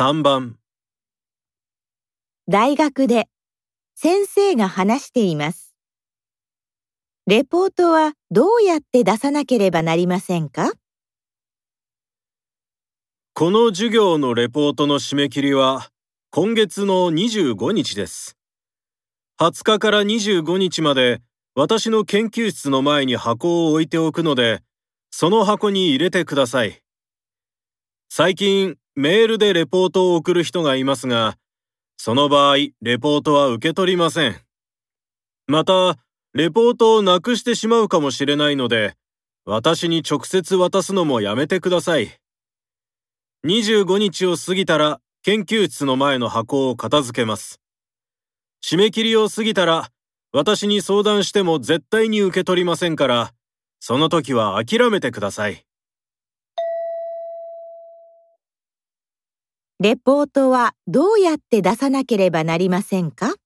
3番大学で先生が話しています。レポートはどうやって出さなければなりませんか？この授業のレポートの締め切りは今月の25日です。20日から25日まで私の研究室の前に箱を置いておくので、その箱に入れてください。最近メールでレポートを送る人がいますが、その場合レポートは受け取りません。また、レポートをなくしてしまうかもしれないので、私に直接渡すのもやめてください。25日を過ぎたら研究室の前の箱を片付けます。締め切りを過ぎたら私に相談しても絶対に受け取りませんから、その時は諦めてください。レポートはどうやって出さなければなりませんか？